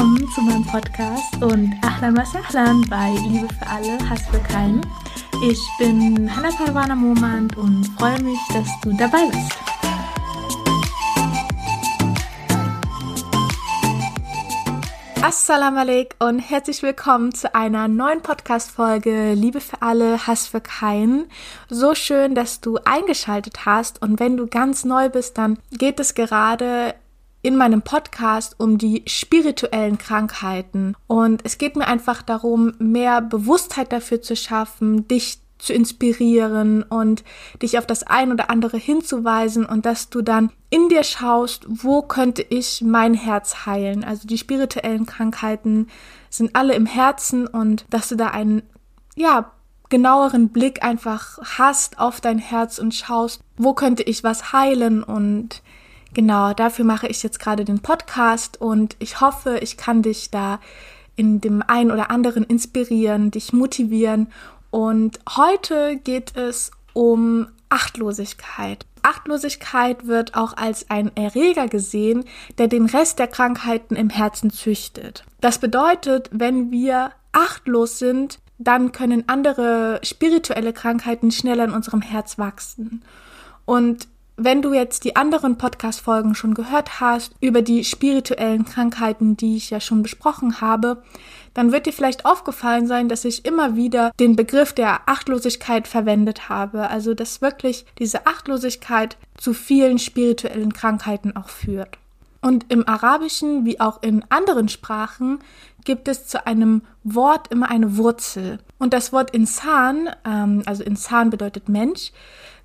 Willkommen zu meinem Podcast und Ahlan wa Sahlan bei Liebe für alle, Hass für keinen. Ich bin Hannah Parwana Momand und freue mich, dass du dabei bist. Assalamu alaikum und herzlich willkommen zu einer neuen Podcast-Folge Liebe für alle, Hass für keinen. So schön, dass du eingeschaltet hast und wenn du ganz neu bist, dann geht es gerade in meinem Podcast um die spirituellen Krankheiten und es geht mir einfach darum, mehr Bewusstheit dafür zu schaffen, dich zu inspirieren und dich auf das ein oder andere hinzuweisen und dass du dann in dir schaust, wo könnte ich mein Herz heilen. Also die spirituellen Krankheiten sind alle im Herzen und dass du da einen, ja, genaueren Blick einfach hast auf dein Herz und schaust, wo könnte ich was heilen und genau dafür mache ich jetzt gerade den Podcast und ich hoffe, ich kann dich da in dem einen oder anderen inspirieren, dich motivieren und heute geht es um Achtlosigkeit. Achtlosigkeit wird auch als ein Erreger gesehen, der den Rest der Krankheiten im Herzen züchtet. Das bedeutet, wenn wir achtlos sind, dann können andere spirituelle Krankheiten schneller in unserem Herz wachsen. Und wenn du jetzt die anderen Podcast-Folgen schon gehört hast über die spirituellen Krankheiten, die ich ja schon besprochen habe, dann wird dir vielleicht aufgefallen sein, dass ich immer wieder den Begriff der Achtlosigkeit verwendet habe. Also, dass wirklich diese Achtlosigkeit zu vielen spirituellen Krankheiten auch führt. Und im Arabischen wie auch in anderen Sprachen gibt es zu einem Wort immer eine Wurzel. Und das Wort Insan, ähm, also Insan bedeutet Mensch,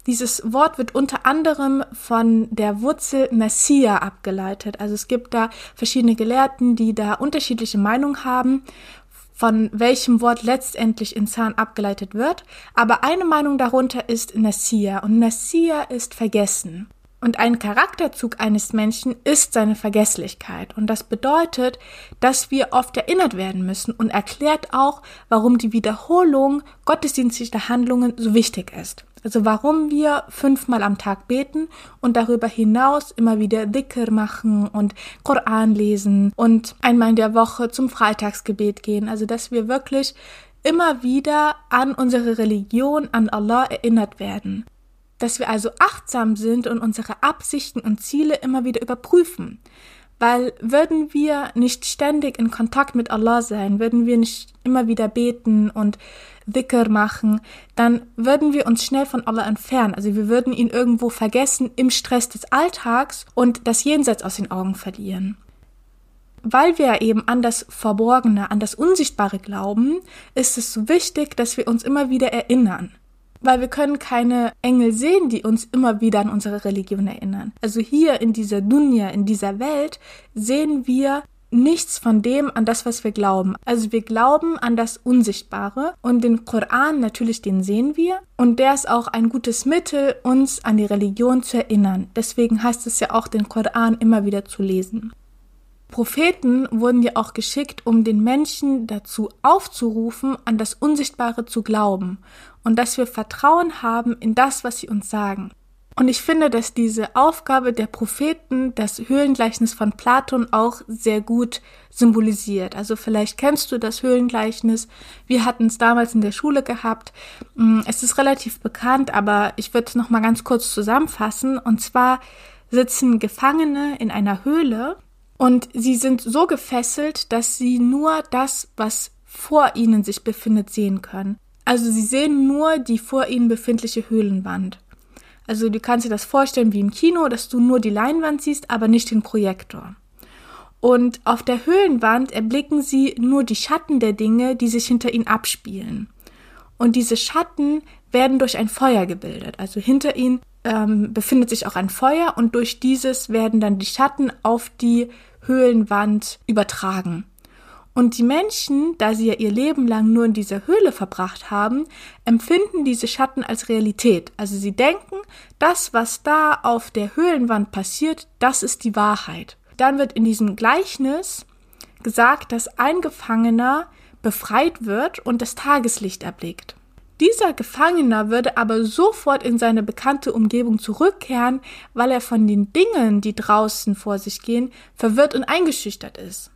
dieses Wort wird unter anderem von der Wurzel Nassia abgeleitet. Also es gibt da verschiedene Gelehrten, die da unterschiedliche Meinungen haben, von welchem Wort letztendlich Insan abgeleitet wird. Aber eine Meinung darunter ist Nassia und Nassia ist vergessen. Und ein Charakterzug eines Menschen ist seine Vergesslichkeit. Und das bedeutet, dass wir oft erinnert werden müssen und erklärt auch, warum die Wiederholung gottesdienstlicher Handlungen so wichtig ist. Also warum wir fünfmal am Tag beten und darüber hinaus immer wieder Dhikr machen und Koran lesen und einmal in der Woche zum Freitagsgebet gehen. Also dass wir wirklich immer wieder an unsere Religion, an Allah erinnert werden. Dass wir also achtsam sind und unsere Absichten und Ziele immer wieder überprüfen. Weil würden wir nicht ständig in Kontakt mit Allah sein, würden wir nicht immer wieder beten und Dhikr machen, dann würden wir uns schnell von Allah entfernen. Also wir würden ihn irgendwo vergessen im Stress des Alltags und das Jenseits aus den Augen verlieren. Weil wir eben an das Verborgene, an das Unsichtbare glauben, ist es so wichtig, dass wir uns immer wieder erinnern weil wir können keine Engel sehen, die uns immer wieder an unsere Religion erinnern. Also hier in dieser Dunya, in dieser Welt, sehen wir nichts von dem an das, was wir glauben. Also wir glauben an das Unsichtbare und den Koran natürlich, den sehen wir und der ist auch ein gutes Mittel, uns an die Religion zu erinnern. Deswegen heißt es ja auch, den Koran immer wieder zu lesen. Propheten wurden ja auch geschickt, um den Menschen dazu aufzurufen, an das Unsichtbare zu glauben und dass wir Vertrauen haben in das, was sie uns sagen. Und ich finde, dass diese Aufgabe der Propheten das Höhlengleichnis von Platon auch sehr gut symbolisiert. Also vielleicht kennst du das Höhlengleichnis. Wir hatten es damals in der Schule gehabt. Mm, es ist relativ bekannt, aber ich würde es noch mal ganz kurz zusammenfassen. Und zwar sitzen Gefangene in einer Höhle und sie sind so gefesselt, dass sie nur das, was vor ihnen sich befindet, sehen können. Also sie sehen nur die vor ihnen befindliche Höhlenwand. Also du kannst dir das vorstellen wie im Kino, dass du nur die Leinwand siehst, aber nicht den Projektor. Und auf der Höhlenwand erblicken sie nur die Schatten der Dinge, die sich hinter ihnen abspielen. Und diese Schatten werden durch ein Feuer gebildet. Also hinter ihnen ähm, befindet sich auch ein Feuer und durch dieses werden dann die Schatten auf die Höhlenwand übertragen. Und die Menschen, da sie ja ihr Leben lang nur in dieser Höhle verbracht haben, empfinden diese Schatten als Realität. Also sie denken, das, was da auf der Höhlenwand passiert, das ist die Wahrheit. Dann wird in diesem Gleichnis gesagt, dass ein Gefangener befreit wird und das Tageslicht erblickt. Dieser Gefangener würde aber sofort in seine bekannte Umgebung zurückkehren, weil er von den Dingen, die draußen vor sich gehen, verwirrt und eingeschüchtert ist.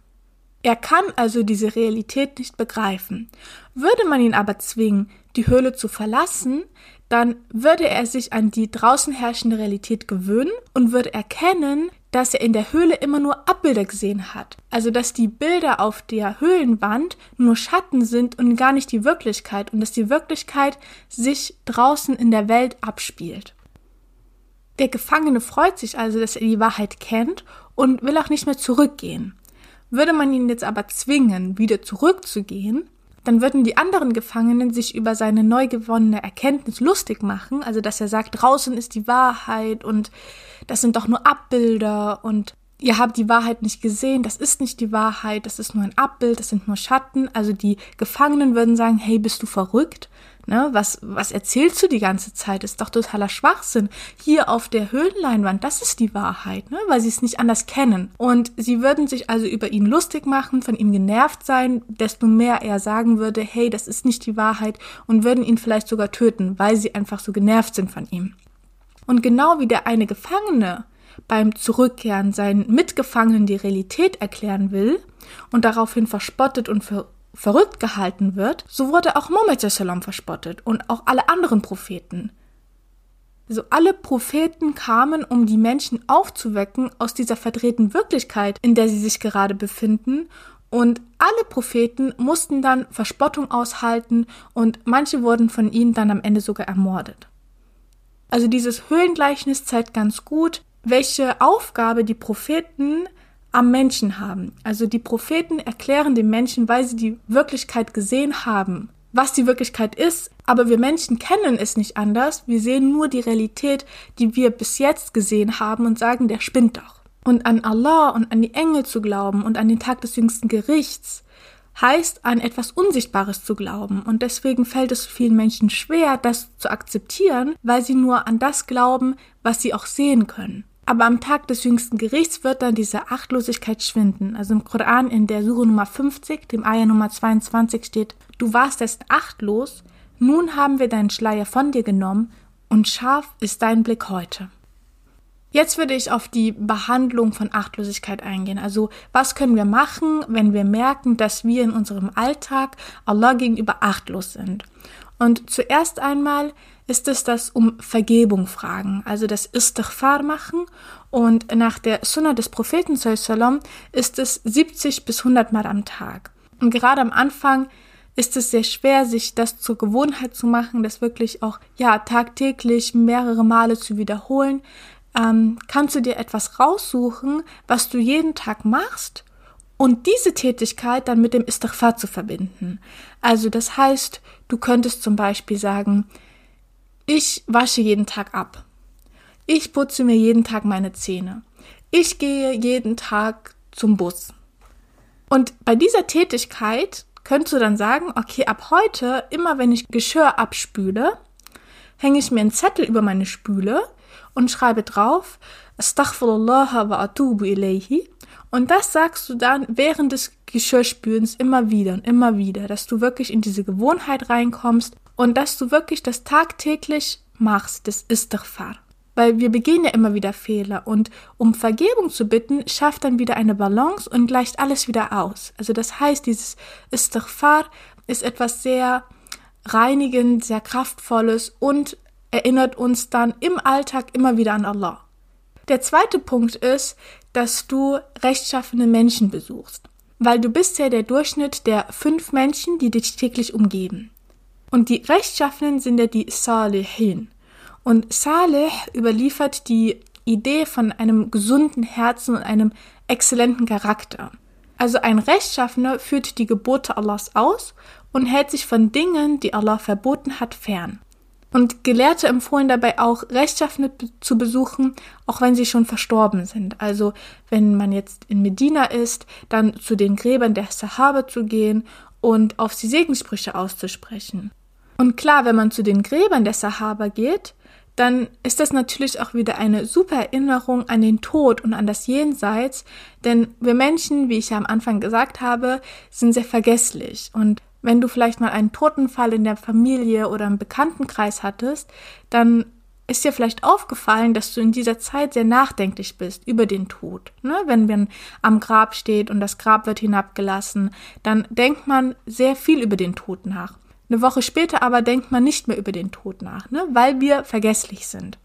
Er kann also diese Realität nicht begreifen. Würde man ihn aber zwingen, die Höhle zu verlassen, dann würde er sich an die draußen herrschende Realität gewöhnen und würde erkennen, dass er in der Höhle immer nur Abbilder gesehen hat. Also dass die Bilder auf der Höhlenwand nur Schatten sind und gar nicht die Wirklichkeit und dass die Wirklichkeit sich draußen in der Welt abspielt. Der Gefangene freut sich also, dass er die Wahrheit kennt und will auch nicht mehr zurückgehen. Würde man ihn jetzt aber zwingen, wieder zurückzugehen, dann würden die anderen Gefangenen sich über seine neu gewonnene Erkenntnis lustig machen, also dass er sagt, draußen ist die Wahrheit und das sind doch nur Abbilder und ihr habt die Wahrheit nicht gesehen, das ist nicht die Wahrheit, das ist nur ein Abbild, das sind nur Schatten. Also die Gefangenen würden sagen, hey, bist du verrückt? Ne, was, was erzählst du die ganze Zeit? ist doch totaler Schwachsinn. Hier auf der Höhlenleinwand, das ist die Wahrheit, ne, weil sie es nicht anders kennen. Und sie würden sich also über ihn lustig machen, von ihm genervt sein, desto mehr er sagen würde, hey, das ist nicht die Wahrheit und würden ihn vielleicht sogar töten, weil sie einfach so genervt sind von ihm. Und genau wie der eine Gefangene beim Zurückkehren seinen Mitgefangenen die Realität erklären will und daraufhin verspottet und ver verrückt gehalten wird, so wurde auch Mohammed verspottet und auch alle anderen Propheten. Also alle Propheten kamen, um die Menschen aufzuwecken aus dieser verdrehten Wirklichkeit, in der sie sich gerade befinden. Und alle Propheten mussten dann Verspottung aushalten und manche wurden von ihnen dann am Ende sogar ermordet. Also dieses Höhlengleichnis zeigt ganz gut, welche Aufgabe die Propheten am Menschen haben. Also die Propheten erklären den Menschen, weil sie die Wirklichkeit gesehen haben, was die Wirklichkeit ist, aber wir Menschen kennen es nicht anders. Wir sehen nur die Realität, die wir bis jetzt gesehen haben und sagen, der spinnt doch. Und an Allah und an die Engel zu glauben und an den Tag des jüngsten Gerichts heißt, an etwas Unsichtbares zu glauben. Und deswegen fällt es vielen Menschen schwer, das zu akzeptieren, weil sie nur an das glauben, was sie auch sehen können. Aber am Tag des jüngsten Gerichts wird dann diese Achtlosigkeit schwinden. Also im Koran in der Suche Nummer 50, dem Ayah Nummer 22 steht, du warst erst achtlos, nun haben wir deinen Schleier von dir genommen und scharf ist dein Blick heute. Jetzt würde ich auf die Behandlung von Achtlosigkeit eingehen. Also was können wir machen, wenn wir merken, dass wir in unserem Alltag Allah gegenüber achtlos sind? Und zuerst einmal ist es das um Vergebung fragen, also das Istighfar machen. Und nach der Sunna des Propheten sallam ist es 70 bis 100 Mal am Tag. Und gerade am Anfang ist es sehr schwer, sich das zur Gewohnheit zu machen, das wirklich auch ja tagtäglich mehrere Male zu wiederholen. Ähm, kannst du dir etwas raussuchen, was du jeden Tag machst und diese Tätigkeit dann mit dem Istighfar zu verbinden. Also das heißt, du könntest zum Beispiel sagen, ich wasche jeden Tag ab. Ich putze mir jeden Tag meine Zähne. Ich gehe jeden Tag zum Bus. Und bei dieser Tätigkeit könntest du dann sagen, okay, ab heute, immer wenn ich Geschirr abspüle, hänge ich mir einen Zettel über meine Spüle und schreibe drauf, Astaghfirullah wa atubu ilayhi. Und das sagst du dann während des Geschirrspülens immer wieder und immer wieder, dass du wirklich in diese Gewohnheit reinkommst und dass du wirklich das tagtäglich machst, das Istighfar. Weil wir begehen ja immer wieder Fehler und um Vergebung zu bitten, schafft dann wieder eine Balance und gleicht alles wieder aus. Also das heißt, dieses Istighfar ist etwas sehr reinigend, sehr kraftvolles und erinnert uns dann im Alltag immer wieder an Allah. Der zweite Punkt ist, dass du rechtschaffene Menschen besuchst, weil du bist ja der Durchschnitt der fünf Menschen, die dich täglich umgeben. Und die Rechtschaffenen sind ja die Salihin. Und Saleh überliefert die Idee von einem gesunden Herzen und einem exzellenten Charakter. Also ein Rechtschaffener führt die Gebote Allahs aus und hält sich von Dingen, die Allah verboten hat, fern. Und Gelehrte empfohlen dabei auch, Rechtschaffene zu besuchen, auch wenn sie schon verstorben sind. Also wenn man jetzt in Medina ist, dann zu den Gräbern der Sahaba zu gehen und auf sie Segenssprüche auszusprechen. Und klar, wenn man zu den Gräbern der Sahaba geht, dann ist das natürlich auch wieder eine super Erinnerung an den Tod und an das Jenseits, denn wir Menschen, wie ich ja am Anfang gesagt habe, sind sehr vergesslich und wenn du vielleicht mal einen Totenfall in der Familie oder im Bekanntenkreis hattest, dann ist dir vielleicht aufgefallen, dass du in dieser Zeit sehr nachdenklich bist über den Tod. Ne? Wenn man am Grab steht und das Grab wird hinabgelassen, dann denkt man sehr viel über den Tod nach. Eine Woche später aber denkt man nicht mehr über den Tod nach, ne? weil wir vergesslich sind.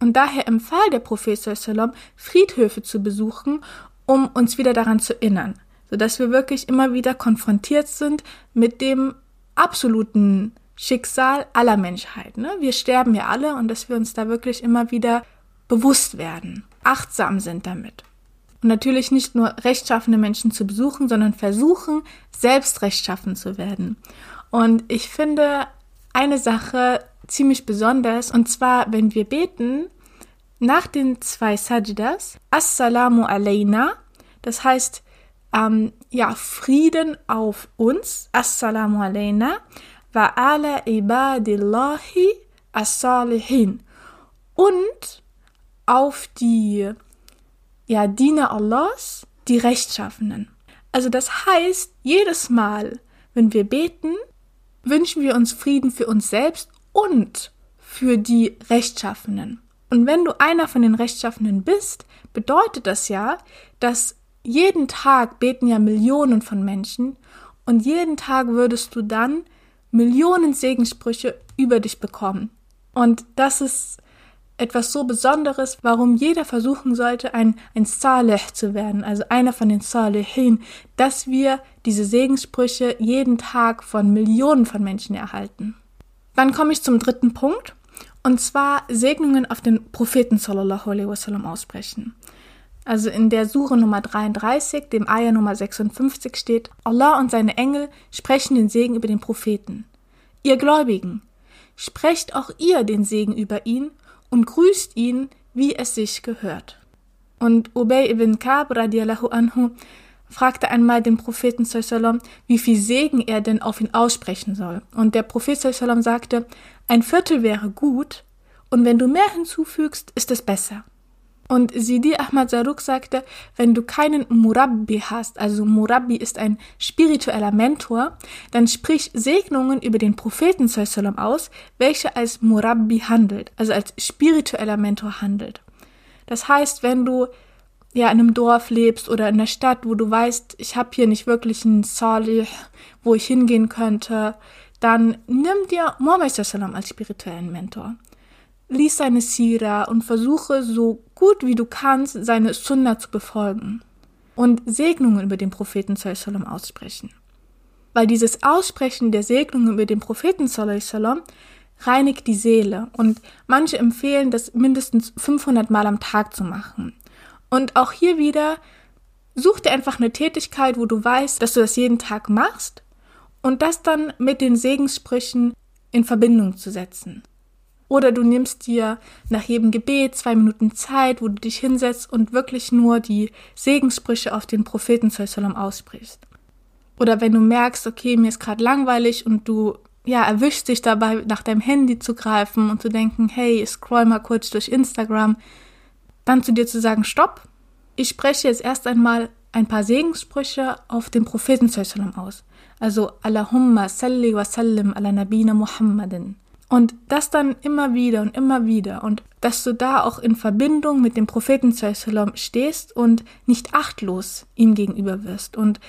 Und daher empfahl der Prophet Sallam, Friedhöfe zu besuchen, um uns wieder daran zu erinnern, sodass wir wirklich immer wieder konfrontiert sind mit dem absoluten Schicksal aller Menschheit. Ne? Wir sterben ja alle und dass wir uns da wirklich immer wieder bewusst werden, achtsam sind damit. Und natürlich nicht nur rechtschaffene Menschen zu besuchen, sondern versuchen, selbst rechtschaffen zu werden. Und ich finde eine Sache ziemlich besonders, und zwar, wenn wir beten, nach den zwei Sajdas, Assalamu alayna, das heißt, ähm, ja, Frieden auf uns, Assalamu alayna, wa ala ibadillahi as-salihin und auf die ja, Diener Allahs, die Rechtschaffenen. Also das heißt, jedes Mal, wenn wir beten, wünschen wir uns Frieden für uns selbst und für die Rechtschaffenen. Und wenn du einer von den Rechtschaffenen bist, bedeutet das ja, dass jeden Tag beten ja Millionen von Menschen und jeden Tag würdest du dann Millionen Segenssprüche über dich bekommen. Und das ist etwas so Besonderes, warum jeder versuchen sollte, ein, ein Saleh zu werden, also einer von den Salehin, dass wir diese Segenssprüche jeden Tag von Millionen von Menschen erhalten. Dann komme ich zum dritten Punkt, und zwar Segnungen auf den Propheten sallallahu alaihi wasallam aussprechen. Also in der Sure Nummer 33, dem Ayah Nummer 56 steht, Allah und seine Engel sprechen den Segen über den Propheten. Ihr Gläubigen, sprecht auch ihr den Segen über ihn und grüßt ihn, wie es sich gehört. Und Ubay ibn Ka'b radiallahu anhu fragte einmal den Propheten sallam, wie viel Segen er denn auf ihn aussprechen soll. Und der Prophet sallam sagte, ein Viertel wäre gut, und wenn du mehr hinzufügst, ist es besser. Und Sidi Ahmad Zaruk sagte, wenn du keinen Murabbi hast, also Murabbi ist ein spiritueller Mentor, dann sprich Segnungen über den Propheten Sallam aus, welcher als Murabbi handelt, also als spiritueller Mentor handelt. Das heißt, wenn du ja in einem Dorf lebst oder in einer Stadt, wo du weißt, ich habe hier nicht wirklich einen Salih, wo ich hingehen könnte, dann nimm dir Muhammad Sallam als spirituellen Mentor lies seine Sira und versuche so gut wie du kannst, seine Sunna zu befolgen und Segnungen über den Propheten sallam aussprechen. Weil dieses Aussprechen der Segnungen über den Propheten sallam reinigt die Seele und manche empfehlen, das mindestens 500 Mal am Tag zu machen. Und auch hier wieder, such dir einfach eine Tätigkeit, wo du weißt, dass du das jeden Tag machst und das dann mit den Segenssprüchen in Verbindung zu setzen. Oder du nimmst dir nach jedem Gebet zwei Minuten Zeit, wo du dich hinsetzt und wirklich nur die Segenssprüche auf den Propheten Sallam aussprichst. Oder wenn du merkst, okay, mir ist gerade langweilig und du ja, erwischst dich dabei, nach deinem Handy zu greifen und zu denken, hey, scroll mal kurz durch Instagram, dann zu dir zu sagen, stopp, ich spreche jetzt erst einmal ein paar Segenssprüche auf den Propheten aus. Also Allahumma salli wa sallim ala nabina Muhammadin. Und das dann immer wieder und immer wieder und dass du da auch in Verbindung mit dem Propheten Sallam stehst und nicht achtlos ihm gegenüber wirst und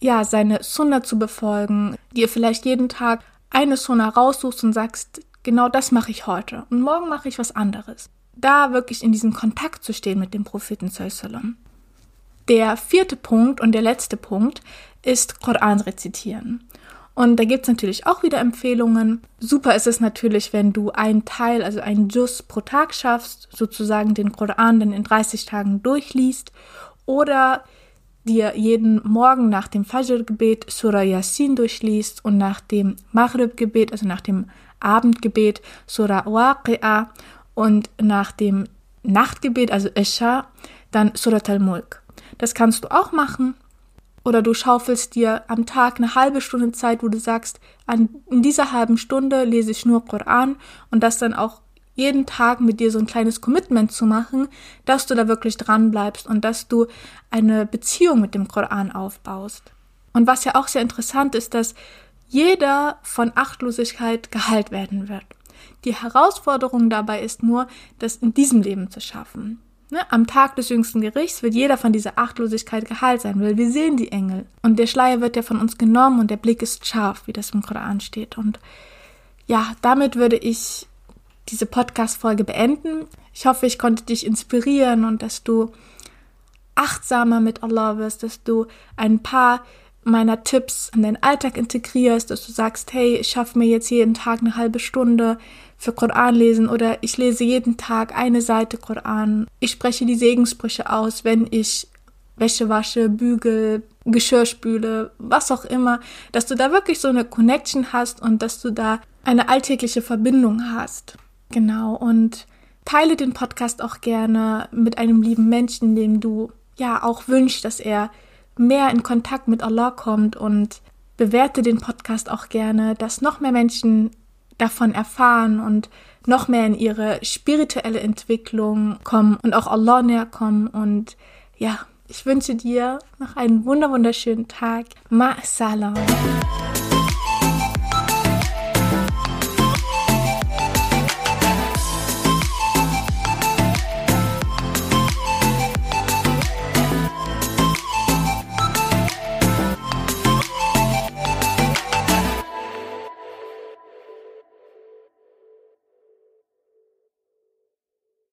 ja, seine Sunna zu befolgen, dir vielleicht jeden Tag eine Sunna raussuchst und sagst, genau das mache ich heute und morgen mache ich was anderes. Da wirklich in diesem Kontakt zu stehen mit dem Propheten Sallam. Der vierte Punkt und der letzte Punkt ist Koran rezitieren. Und da gibt es natürlich auch wieder Empfehlungen. Super ist es natürlich, wenn du einen Teil, also einen Jus pro Tag schaffst, sozusagen den Koran dann in 30 Tagen durchliest oder dir jeden Morgen nach dem Fajr-Gebet Surah Yasin durchliest und nach dem Maghrib-Gebet, also nach dem Abendgebet Surah Waqi'a und nach dem Nachtgebet, also Isha, dann Surat al-Mulk. Das kannst du auch machen oder du schaufelst dir am Tag eine halbe Stunde Zeit, wo du sagst, an, in dieser halben Stunde lese ich nur Koran und das dann auch jeden Tag mit dir so ein kleines Commitment zu machen, dass du da wirklich dran bleibst und dass du eine Beziehung mit dem Koran aufbaust. Und was ja auch sehr interessant ist, dass jeder von Achtlosigkeit geheilt werden wird. Die Herausforderung dabei ist nur, das in diesem Leben zu schaffen. Ne? Am Tag des jüngsten Gerichts wird jeder von dieser Achtlosigkeit geheilt sein, weil wir sehen die Engel. Und der Schleier wird ja von uns genommen und der Blick ist scharf, wie das im Koran steht. Und ja, damit würde ich diese Podcast-Folge beenden. Ich hoffe, ich konnte dich inspirieren und dass du achtsamer mit Allah wirst, dass du ein paar meiner Tipps in deinen Alltag integrierst, dass du sagst, hey, ich schaffe mir jetzt jeden Tag eine halbe Stunde für Koran lesen oder ich lese jeden Tag eine Seite Koran. Ich spreche die Segensprüche aus, wenn ich Wäsche wasche, bügel, Geschirr spüle, was auch immer, dass du da wirklich so eine Connection hast und dass du da eine alltägliche Verbindung hast. Genau, und teile den Podcast auch gerne mit einem lieben Menschen, dem du ja auch wünschst, dass er mehr in Kontakt mit Allah kommt und bewerte den Podcast auch gerne, dass noch mehr Menschen davon erfahren und noch mehr in ihre spirituelle Entwicklung kommen und auch Allah näher kommen. Und ja, ich wünsche dir noch einen wunderschönen Tag. Ma salam.